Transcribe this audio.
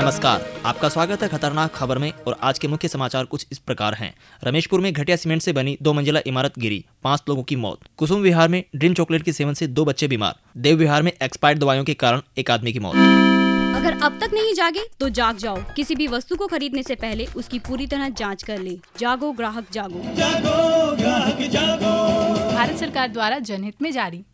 नमस्कार। आपका स्वागत है खतरनाक खबर में और आज के मुख्य समाचार कुछ इस प्रकार हैं। रमेशपुर में घटिया सीमेंट से बनी दो मंजिला इमारत गिरी पाँच लोगों की मौत। कुसुम विहार में ड्रीम चॉकलेट के सेवन से दो बच्चे बीमार। देव विहार में एक्सपायर्ड दवाइयों के कारण एक आदमी की मौत। अगर अब तक नहीं जागे तो जाग जाओ। किसी भी वस्तु को खरीदने से पहले उसकी पूरी तरह जाँच कर ले। जागो ग्राहक जागो। भारत सरकार द्वारा जनहित में जारी।